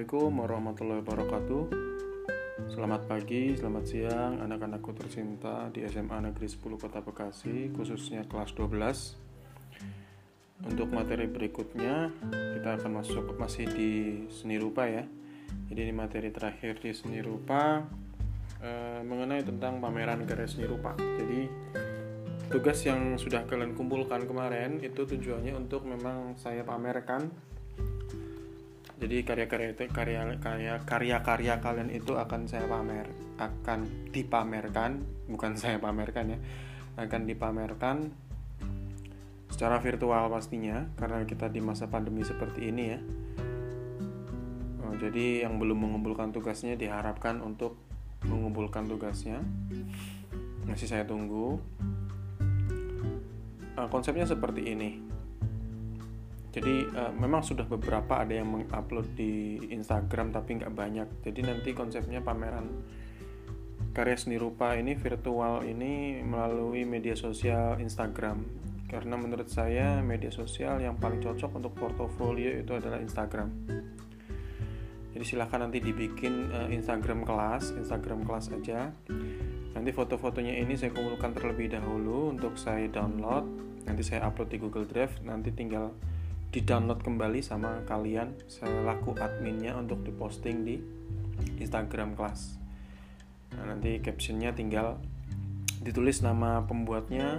Assalamualaikum warahmatullahi wabarakatuh. Selamat pagi, selamat siang anak-anakku tercinta di SMA Negeri 10 Kota Bekasi khususnya kelas 12 Untuk materi berikutnya kita akan masuk masih di seni rupa ya. Jadi ini materi terakhir di seni rupa eh, mengenai tentang pameran karya seni rupa. Jadi tugas yang sudah kalian kumpulkan kemarin itu tujuannya untuk memang saya pamerkan jadi karya-karya itu karya-karya karya-karya kalian itu akan saya pamer akan dipamerkan bukan saya pamerkan ya akan dipamerkan secara virtual pastinya karena kita di masa pandemi seperti ini ya. Oh, jadi yang belum mengumpulkan tugasnya diharapkan untuk mengumpulkan tugasnya. Masih saya tunggu. Uh, konsepnya seperti ini jadi uh, memang sudah beberapa ada yang mengupload di Instagram tapi nggak banyak. Jadi nanti konsepnya pameran karya seni rupa ini virtual ini melalui media sosial Instagram. Karena menurut saya media sosial yang paling cocok untuk portofolio itu adalah Instagram. Jadi silahkan nanti dibikin uh, Instagram kelas Instagram kelas aja. Nanti foto-fotonya ini saya kumpulkan terlebih dahulu untuk saya download. Nanti saya upload di Google Drive. Nanti tinggal di download kembali sama kalian selaku adminnya untuk diposting di Instagram kelas. Nah, nanti captionnya tinggal ditulis nama pembuatnya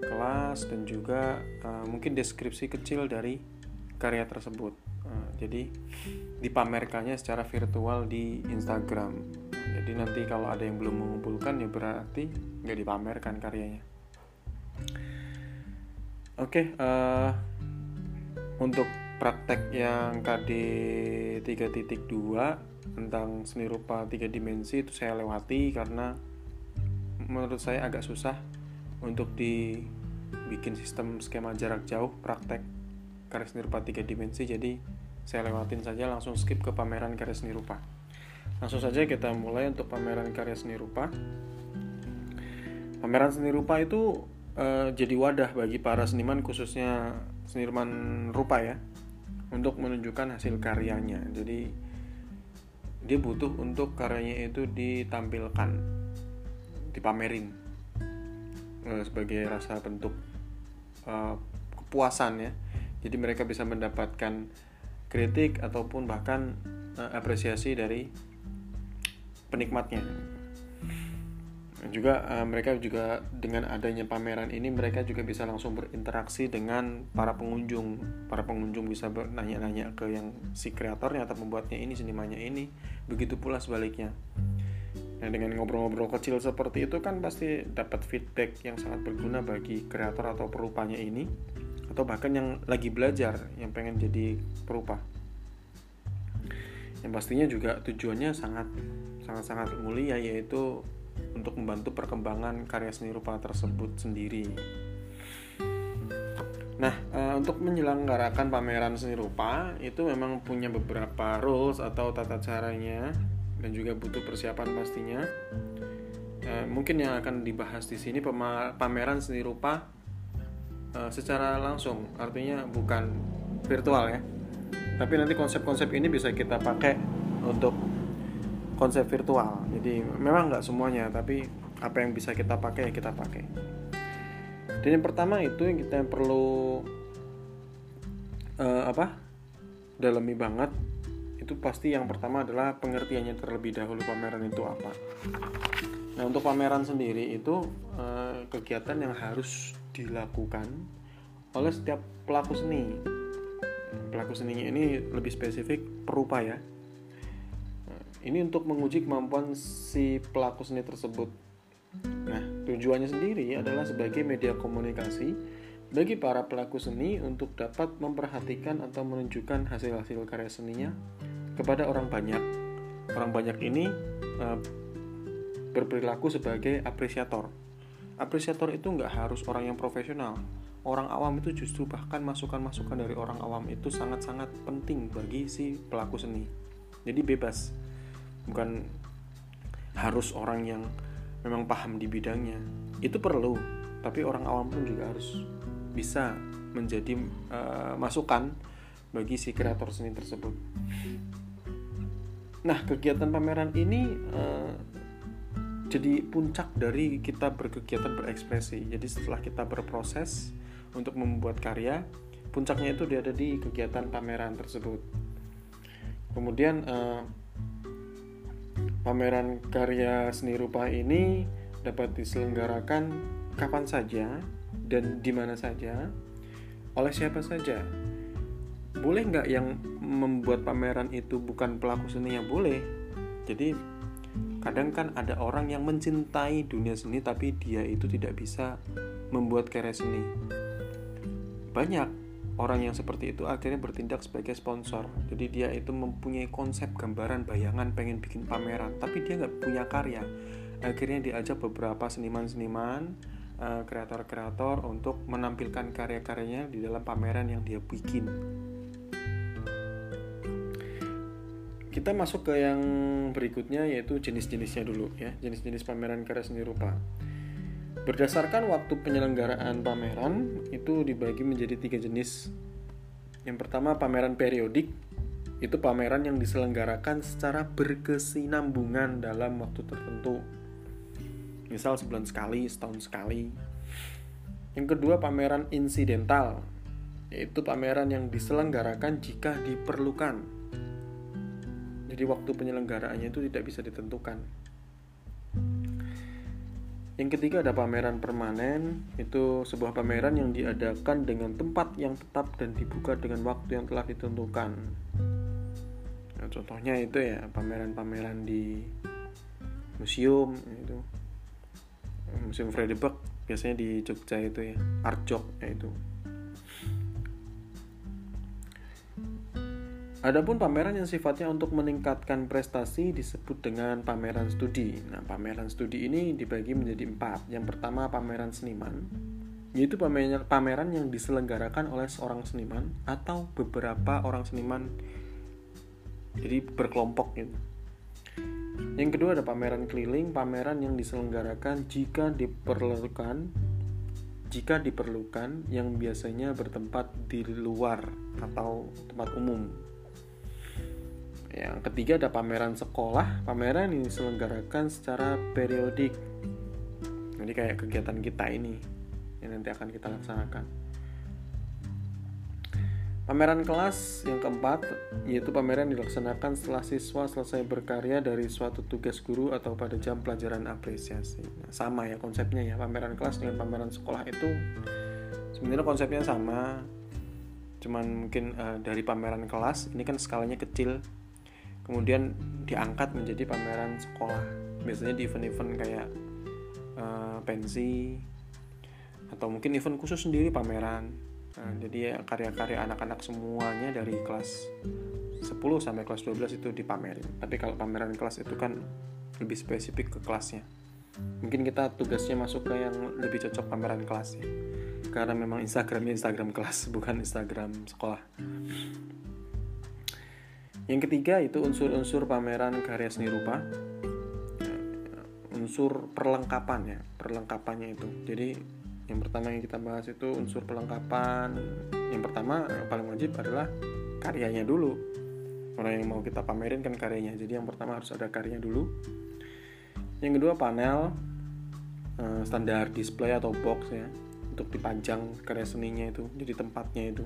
kelas dan juga uh, mungkin deskripsi kecil dari karya tersebut. Uh, jadi dipamerkannya secara virtual di Instagram. Jadi nanti kalau ada yang belum mengumpulkan ya berarti nggak dipamerkan karyanya. Oke okay, uh, eh, untuk praktek yang KD 3.2 tentang seni rupa tiga dimensi itu saya lewati karena menurut saya agak susah untuk dibikin sistem skema jarak jauh praktek karya seni rupa tiga dimensi. Jadi saya lewatin saja langsung skip ke pameran karya seni rupa. Langsung saja kita mulai untuk pameran karya seni rupa. Pameran seni rupa itu uh, jadi wadah bagi para seniman khususnya seniman rupa ya untuk menunjukkan hasil karyanya. Jadi dia butuh untuk karyanya itu ditampilkan dipamerin uh, sebagai rasa bentuk uh, kepuasan ya. Jadi mereka bisa mendapatkan kritik ataupun bahkan uh, apresiasi dari penikmatnya juga uh, mereka juga dengan adanya pameran ini mereka juga bisa langsung berinteraksi dengan para pengunjung. Para pengunjung bisa nanya-nanya ke yang si kreatornya atau pembuatnya ini senimannya ini. Begitu pula sebaliknya. Nah dengan ngobrol-ngobrol kecil seperti itu kan pasti dapat feedback yang sangat berguna bagi kreator atau perupanya ini. Atau bahkan yang lagi belajar yang pengen jadi perupa. Yang pastinya juga tujuannya sangat sangat sangat mulia yaitu untuk membantu perkembangan karya seni rupa tersebut sendiri. Nah, e, untuk menyelenggarakan pameran seni rupa itu memang punya beberapa rules atau tata caranya dan juga butuh persiapan pastinya. E, mungkin yang akan dibahas di sini pameran seni rupa e, secara langsung, artinya bukan virtual ya. Tapi nanti konsep-konsep ini bisa kita pakai untuk konsep virtual. Jadi memang nggak semuanya tapi apa yang bisa kita pakai kita pakai. Dan yang pertama itu yang kita perlu uh, apa dalami banget itu pasti yang pertama adalah pengertiannya terlebih dahulu pameran itu apa. Nah untuk pameran sendiri itu uh, kegiatan yang harus dilakukan oleh setiap pelaku seni. Pelaku seninya ini lebih spesifik perupa ya ini untuk menguji kemampuan si pelaku seni tersebut. Nah, tujuannya sendiri adalah sebagai media komunikasi bagi para pelaku seni untuk dapat memperhatikan atau menunjukkan hasil-hasil karya seninya kepada orang banyak. Orang banyak ini uh, berperilaku sebagai apresiator. Apresiator itu nggak harus orang yang profesional. Orang awam itu justru bahkan masukan-masukan dari orang awam itu sangat-sangat penting bagi si pelaku seni. Jadi bebas bukan harus orang yang memang paham di bidangnya. Itu perlu tapi orang awam pun juga harus bisa menjadi uh, masukan bagi si kreator seni tersebut. Nah kegiatan pameran ini uh, jadi puncak dari kita berkegiatan berekspresi. Jadi setelah kita berproses untuk membuat karya puncaknya itu dia ada di kegiatan pameran tersebut. Kemudian uh, pameran karya seni rupa ini dapat diselenggarakan kapan saja dan di mana saja oleh siapa saja. Boleh nggak yang membuat pameran itu bukan pelaku seni yang boleh. Jadi kadang kan ada orang yang mencintai dunia seni tapi dia itu tidak bisa membuat karya seni. Banyak orang yang seperti itu akhirnya bertindak sebagai sponsor. Jadi dia itu mempunyai konsep gambaran bayangan pengen bikin pameran tapi dia nggak punya karya. Akhirnya diajak beberapa seniman-seniman eh, kreator-kreator untuk menampilkan karya-karyanya di dalam pameran yang dia bikin. Kita masuk ke yang berikutnya yaitu jenis-jenisnya dulu ya. Jenis-jenis pameran karya seni rupa berdasarkan waktu penyelenggaraan pameran itu dibagi menjadi tiga jenis. Yang pertama pameran periodik. Itu pameran yang diselenggarakan secara berkesinambungan dalam waktu tertentu. Misal sebulan sekali setahun sekali. Yang kedua pameran insidental. Yaitu pameran yang diselenggarakan jika diperlukan. Jadi waktu penyelenggaraannya itu tidak bisa ditentukan. Yang ketiga ada pameran permanen, itu sebuah pameran yang diadakan dengan tempat yang tetap dan dibuka dengan waktu yang telah ditentukan. Nah, contohnya itu ya pameran-pameran di museum itu. Museum Fredebak biasanya di Jogja itu ya, Arjok itu. Adapun pameran yang sifatnya untuk meningkatkan prestasi disebut dengan pameran studi. Nah, pameran studi ini dibagi menjadi empat. Yang pertama pameran seniman, yaitu pameran yang diselenggarakan oleh seorang seniman atau beberapa orang seniman, jadi berkelompok gitu. Yang kedua ada pameran keliling, pameran yang diselenggarakan jika diperlukan jika diperlukan yang biasanya bertempat di luar atau tempat umum yang ketiga ada pameran sekolah. Pameran ini diselenggarakan secara periodik. Jadi kayak kegiatan kita ini yang nanti akan kita laksanakan. Pameran kelas yang keempat yaitu pameran dilaksanakan setelah siswa selesai berkarya dari suatu tugas guru atau pada jam pelajaran apresiasi. Nah, sama ya konsepnya ya pameran kelas dengan pameran sekolah itu sebenarnya konsepnya sama. Cuman mungkin uh, dari pameran kelas ini kan skalanya kecil kemudian diangkat menjadi pameran sekolah. Biasanya di event-event kayak uh, pensi atau mungkin event khusus sendiri pameran. Nah, jadi ya karya-karya anak-anak semuanya dari kelas 10 sampai kelas 12 itu dipamerin. Tapi kalau pameran kelas itu kan lebih spesifik ke kelasnya. Mungkin kita tugasnya masuk ke yang lebih cocok pameran kelas ya. Karena memang Instagramnya Instagram kelas bukan Instagram sekolah yang ketiga itu unsur-unsur pameran karya seni rupa. Unsur perlengkapan ya, perlengkapannya itu. Jadi yang pertama yang kita bahas itu unsur perlengkapan. Yang pertama yang paling wajib adalah karyanya dulu. Orang yang mau kita pamerin kan karyanya. Jadi yang pertama harus ada karyanya dulu. Yang kedua panel eh, standar display atau box ya untuk dipajang karya seninya itu jadi tempatnya itu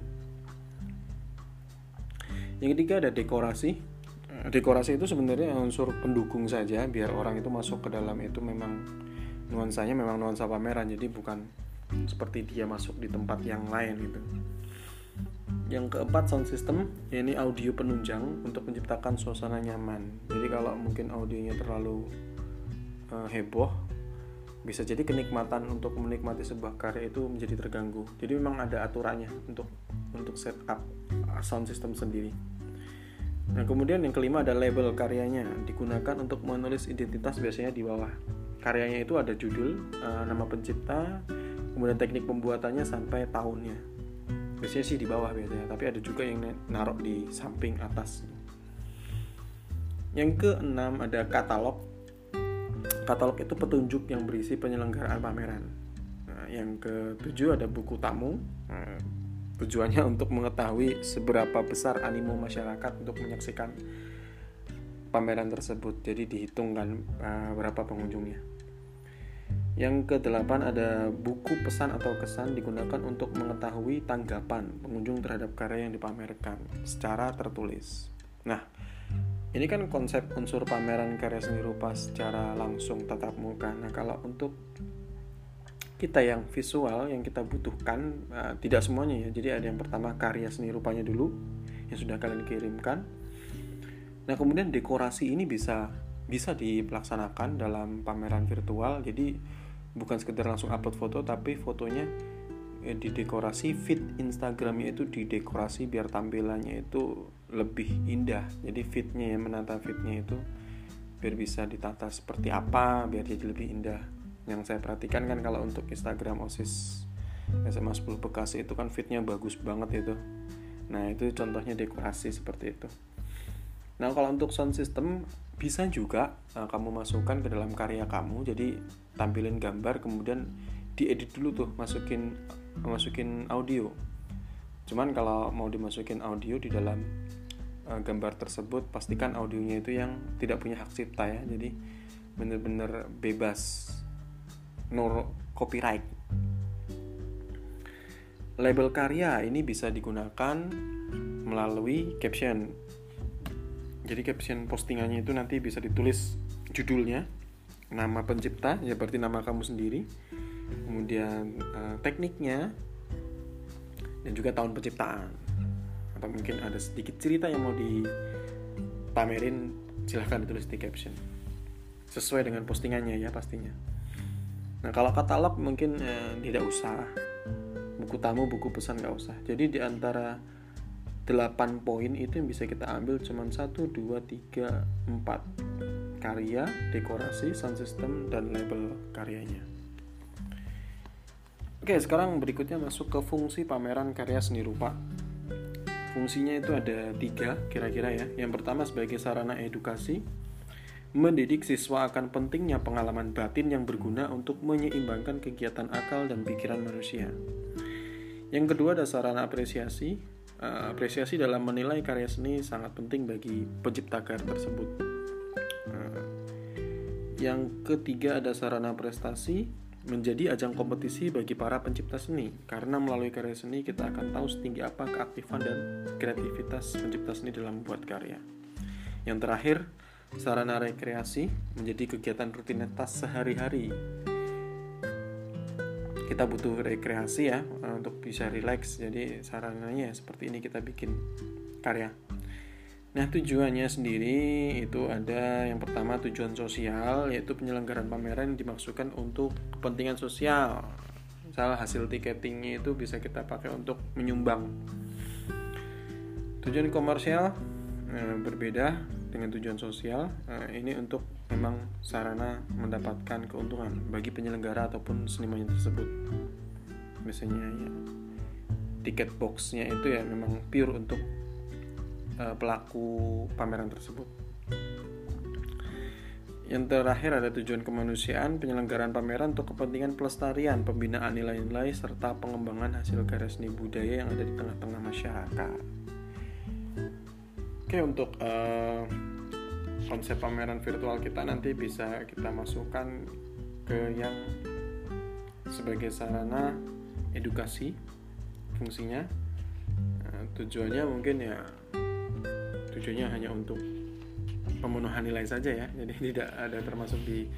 yang ketiga ada dekorasi. Eh, dekorasi itu sebenarnya unsur pendukung saja biar orang itu masuk ke dalam itu memang nuansanya memang nuansa pameran jadi bukan seperti dia masuk di tempat yang lain gitu. Yang keempat sound system ini audio penunjang untuk menciptakan suasana nyaman. Jadi kalau mungkin audionya terlalu uh, heboh bisa jadi kenikmatan untuk menikmati sebuah karya itu menjadi terganggu jadi memang ada aturannya untuk untuk setup uh, sound system sendiri Nah, kemudian yang kelima ada label karyanya digunakan untuk menulis identitas biasanya di bawah. Karyanya itu ada judul, uh, nama pencipta, kemudian teknik pembuatannya sampai tahunnya. Biasanya sih di bawah biasanya, tapi ada juga yang naruh di samping atas. Yang keenam ada katalog. Katalog itu petunjuk yang berisi penyelenggaraan pameran. Nah, yang ketujuh ada buku tamu. Nah, Tujuannya untuk mengetahui seberapa besar animo masyarakat untuk menyaksikan pameran tersebut jadi dihitungkan uh, berapa pengunjungnya yang kedelapan ada buku pesan atau kesan digunakan untuk mengetahui tanggapan pengunjung terhadap karya yang dipamerkan secara tertulis. Nah, ini kan konsep unsur pameran karya seni rupa secara langsung tatap muka. Nah, kalau untuk kita yang visual yang kita butuhkan uh, tidak semuanya ya. Jadi ada yang pertama karya seni rupanya dulu yang sudah kalian kirimkan. Nah, kemudian dekorasi ini bisa bisa dilaksanakan dalam pameran virtual. Jadi bukan sekedar langsung upload foto tapi fotonya ya, didekorasi feed Instagramnya itu didekorasi biar tampilannya itu lebih indah. Jadi fitnya ya menata fitnya itu biar bisa ditata seperti apa biar jadi lebih indah. Yang saya perhatikan kan kalau untuk Instagram osis SMA 10 Bekasi itu kan fitnya bagus banget itu. Nah itu contohnya dekorasi seperti itu. Nah kalau untuk sound system bisa juga uh, kamu masukkan ke dalam karya kamu. Jadi tampilin gambar kemudian diedit dulu tuh masukin masukin audio. Cuman kalau mau dimasukin audio di dalam uh, gambar tersebut pastikan audionya itu yang tidak punya hak cipta ya. Jadi bener-bener bebas no copyright. Label karya ini bisa digunakan melalui caption. Jadi caption postingannya itu nanti bisa ditulis judulnya nama pencipta ya berarti nama kamu sendiri kemudian uh, tekniknya dan juga tahun penciptaan atau mungkin ada sedikit cerita yang mau dipamerin silahkan ditulis di caption. Sesuai dengan postingannya ya pastinya. Nah kalau katalog mungkin uh, tidak usah. Buku tamu buku pesan nggak usah. Jadi di antara 8 poin itu yang bisa kita ambil cuma 1, 2, 3, 4 karya, dekorasi, sound system, dan label karyanya. Oke sekarang berikutnya masuk ke fungsi pameran karya seni rupa Fungsinya itu ada tiga kira-kira ya. Yang pertama sebagai sarana edukasi Mendidik siswa akan pentingnya pengalaman batin yang berguna untuk menyeimbangkan kegiatan akal dan pikiran manusia. Yang kedua ada sarana apresiasi. Uh, apresiasi dalam menilai karya seni sangat penting bagi pencipta karya tersebut. Uh, yang ketiga ada sarana prestasi menjadi ajang kompetisi bagi para pencipta seni. Karena melalui karya seni kita akan tahu setinggi apa keaktifan dan kreativitas pencipta seni dalam membuat karya. Yang terakhir, sarana rekreasi menjadi kegiatan rutinitas sehari-hari. Kita butuh rekreasi ya eh, untuk bisa relax. Jadi sarannya seperti ini kita bikin karya nah tujuannya sendiri itu ada yang pertama tujuan sosial yaitu penyelenggaraan pameran dimaksudkan untuk kepentingan sosial. Misalnya hasil tiketingnya itu bisa kita pakai untuk menyumbang. Tujuan komersial eh, berbeda dengan tujuan sosial. Eh, ini untuk memang sarana mendapatkan keuntungan bagi penyelenggara ataupun seniman tersebut. Misalnya ya tiket boxnya itu ya memang pure untuk uh, pelaku pameran tersebut yang terakhir ada tujuan kemanusiaan, penyelenggaraan pameran untuk kepentingan pelestarian, pembinaan nilai-nilai, serta pengembangan hasil karya seni budaya yang ada di tengah-tengah masyarakat. Oke, untuk uh, konsep pameran virtual kita nanti bisa kita masukkan ke yang sebagai sarana edukasi fungsinya nah, tujuannya mungkin ya tujuannya hanya untuk pemenuhan nilai saja ya. Jadi tidak ada termasuk di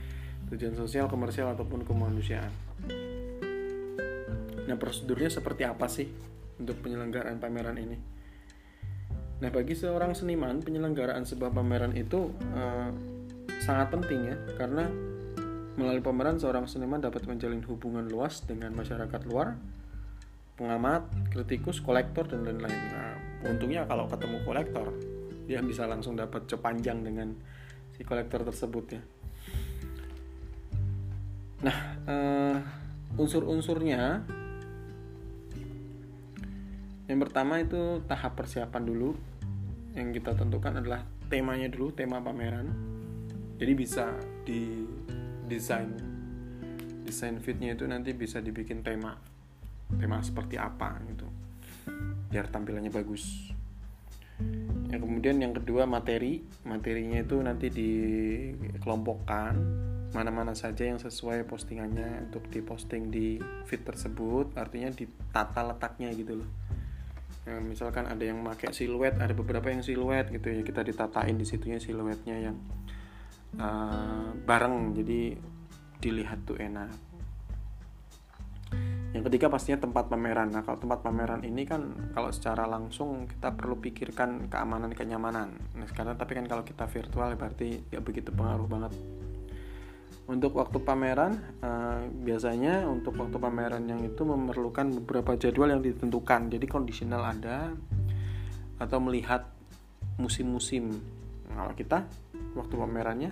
tujuan sosial komersial ataupun kemanusiaan. Nah prosedurnya seperti apa sih untuk penyelenggaraan pameran ini? Nah, bagi seorang seniman, penyelenggaraan sebuah pameran itu uh, sangat penting ya, karena melalui pameran seorang seniman dapat menjalin hubungan luas dengan masyarakat luar, pengamat, kritikus, kolektor dan lain-lain. Nah, untungnya kalau ketemu kolektor, dia bisa langsung dapat cepanjang dengan si kolektor tersebut ya. Nah, uh, unsur-unsurnya yang pertama itu tahap persiapan dulu. Yang kita tentukan adalah temanya dulu tema pameran. Jadi bisa di desain desain fitnya itu nanti bisa dibikin tema. Tema seperti apa gitu. Biar tampilannya bagus yang kemudian yang kedua materi. Materinya itu nanti dikelompokkan mana-mana saja yang sesuai postingannya untuk diposting di feed tersebut. Artinya ditata letaknya gitu loh. Ya, misalkan ada yang pakai siluet ada beberapa yang siluet gitu ya. Kita ditatain di situnya siluetnya yang uh, bareng. Jadi dilihat tuh enak yang ketiga pastinya tempat pameran. Nah, kalau tempat pameran ini kan kalau secara langsung kita perlu pikirkan keamanan kenyamanan. Nah, sekarang tapi kan kalau kita virtual berarti ya begitu pengaruh banget. Untuk waktu pameran uh, biasanya untuk waktu pameran yang itu memerlukan beberapa jadwal yang ditentukan. Jadi kondisional ada atau melihat musim-musim. Nah, kalau kita waktu pamerannya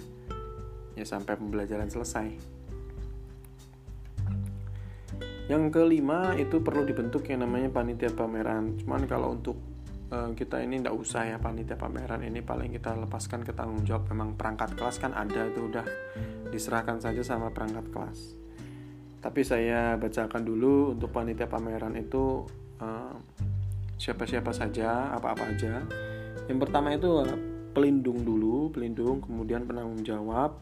ya sampai pembelajaran selesai. Yang kelima itu perlu dibentuk yang namanya panitia pameran. Cuman kalau untuk uh, kita ini tidak usah ya panitia pameran ini paling kita lepaskan ke tanggung jawab. Memang perangkat kelas kan ada itu udah diserahkan saja sama perangkat kelas. Tapi saya bacakan dulu untuk panitia pameran itu uh, siapa-siapa saja, apa-apa aja. Yang pertama itu uh, pelindung dulu, pelindung, kemudian penanggung jawab,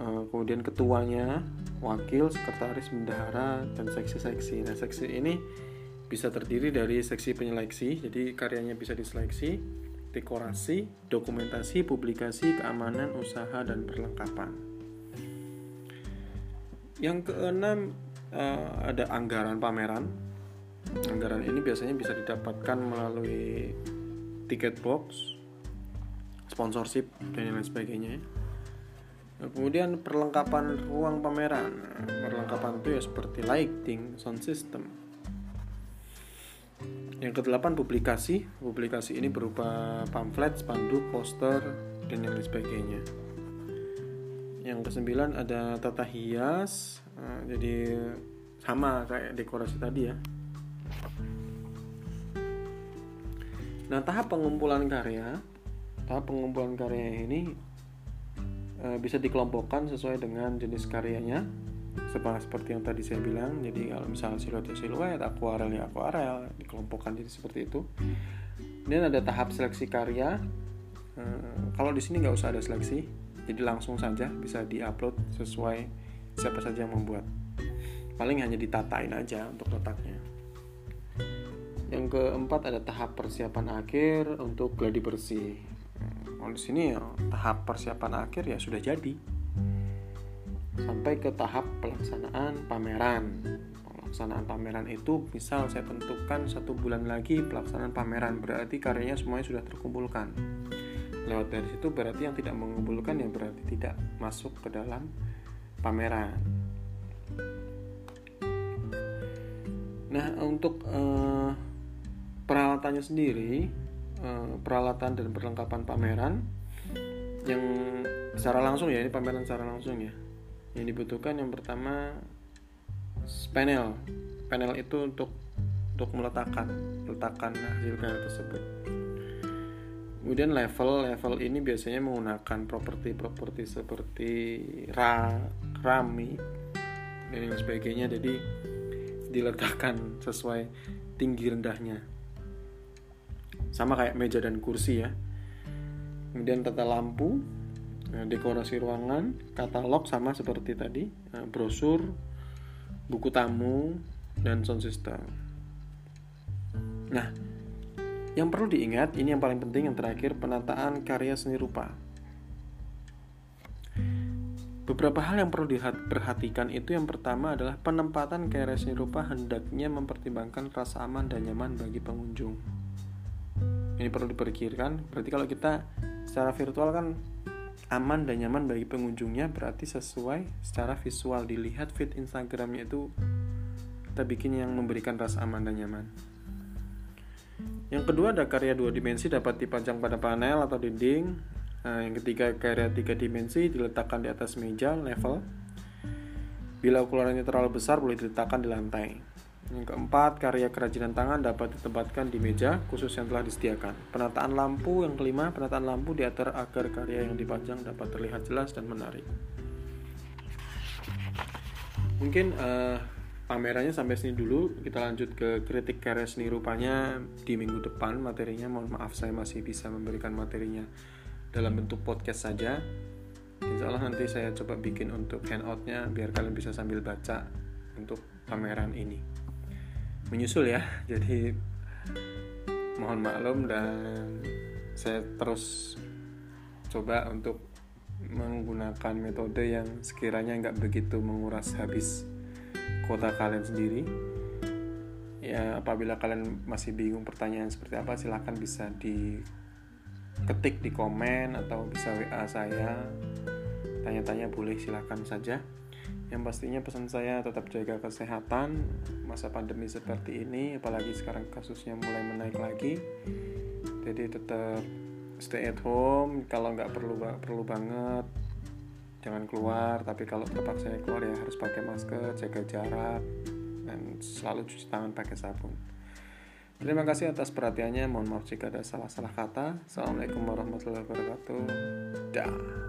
uh, kemudian ketuanya, wakil, sekretaris, bendahara, dan seksi-seksi. Nah, seksi ini bisa terdiri dari seksi penyeleksi, jadi karyanya bisa diseleksi, dekorasi, dokumentasi, publikasi, keamanan, usaha, dan perlengkapan. Yang keenam uh, ada anggaran pameran. Anggaran ini biasanya bisa didapatkan melalui tiket box, sponsorship, dan lain sebagainya. Kemudian perlengkapan ruang pameran. perlengkapan itu ya seperti lighting, sound system. Yang kedelapan publikasi. Publikasi ini berupa pamflet, spanduk, poster, dan yang lain sebagainya. Yang kesembilan ada tata hias. Nah, jadi sama kayak dekorasi tadi ya. Nah, tahap pengumpulan karya, tahap pengumpulan karya ini e, bisa dikelompokkan sesuai dengan jenis karyanya. Seperti yang tadi saya bilang jadi kalau misalnya siluet ya siluet akuarel ya akuarel dikelompokkan jadi seperti itu. Dan ada tahap seleksi karya. E, kalau di sini nggak usah ada seleksi jadi langsung saja bisa diupload sesuai siapa saja yang membuat. Paling hanya ditatain aja untuk letaknya. Yang keempat ada tahap persiapan akhir untuk gladi bersih kalau di sini ya tahap persiapan akhir ya sudah jadi. Sampai ke tahap pelaksanaan pameran. Pelaksanaan pameran itu misal saya tentukan satu bulan lagi pelaksanaan pameran berarti karyanya semuanya sudah terkumpulkan. Lewat dari situ berarti yang tidak mengumpulkan ya berarti tidak masuk ke dalam pameran. Nah untuk uh, peralatannya sendiri Eh, peralatan dan perlengkapan pameran yang secara langsung ya ini pameran secara langsung ya. Yang dibutuhkan yang pertama panel. Panel itu untuk untuk meletakkan letakkan hasil karya tersebut. Kemudian level level ini biasanya menggunakan properti-properti seperti rak keramik dan lain sebagainya. Jadi diletakkan sesuai tinggi rendahnya sama kayak meja dan kursi ya. Kemudian tata lampu nah, dekorasi ruangan katalog sama seperti tadi nah, brosur buku tamu dan sound system. Nah yang perlu diingat ini yang paling penting yang terakhir penataan karya seni rupa. Beberapa hal yang perlu diperhatikan itu yang pertama adalah penempatan karya seni rupa hendaknya mempertimbangkan rasa aman dan nyaman bagi pengunjung ini perlu diperkirakan. Berarti kalau kita secara virtual kan aman dan nyaman bagi pengunjungnya berarti sesuai secara visual. Dilihat feed Instagramnya itu kita bikin yang memberikan rasa aman dan nyaman. Yang kedua ada karya dua dimensi dapat dipajang pada panel atau dinding. Nah, yang ketiga karya tiga dimensi diletakkan di atas meja level. Bila ukurannya terlalu besar boleh diletakkan di lantai yang keempat, karya kerajinan tangan dapat ditempatkan di meja khusus yang telah disediakan. Penataan lampu yang kelima, penataan lampu diatur agar karya yang dipajang dapat terlihat jelas dan menarik. Mungkin uh, pamerannya sampai sini dulu kita lanjut ke kritik karya seni rupanya di minggu depan materinya mohon maaf saya masih bisa memberikan materinya dalam bentuk podcast saja Insya Allah nanti saya coba bikin untuk handoutnya biar kalian bisa sambil baca untuk pameran ini menyusul ya. Jadi mohon maklum dan saya terus coba untuk menggunakan metode yang sekiranya nggak begitu menguras habis kota kalian sendiri. Ya apabila kalian masih bingung pertanyaan seperti apa silahkan bisa diketik di komen atau bisa WA saya. Tanya-tanya boleh silahkan saja yang pastinya pesan saya tetap jaga kesehatan masa pandemi seperti ini apalagi sekarang kasusnya mulai menaik lagi. Jadi tetap stay at home kalau nggak perlu perlu banget jangan keluar. Tapi kalau terpaksa keluar ya harus pakai masker jaga jarak dan selalu cuci tangan pakai sabun. Terima kasih atas perhatiannya. Mohon maaf jika ada salah-salah kata. Assalamualaikum warahmatullahi wabarakatuh. Dah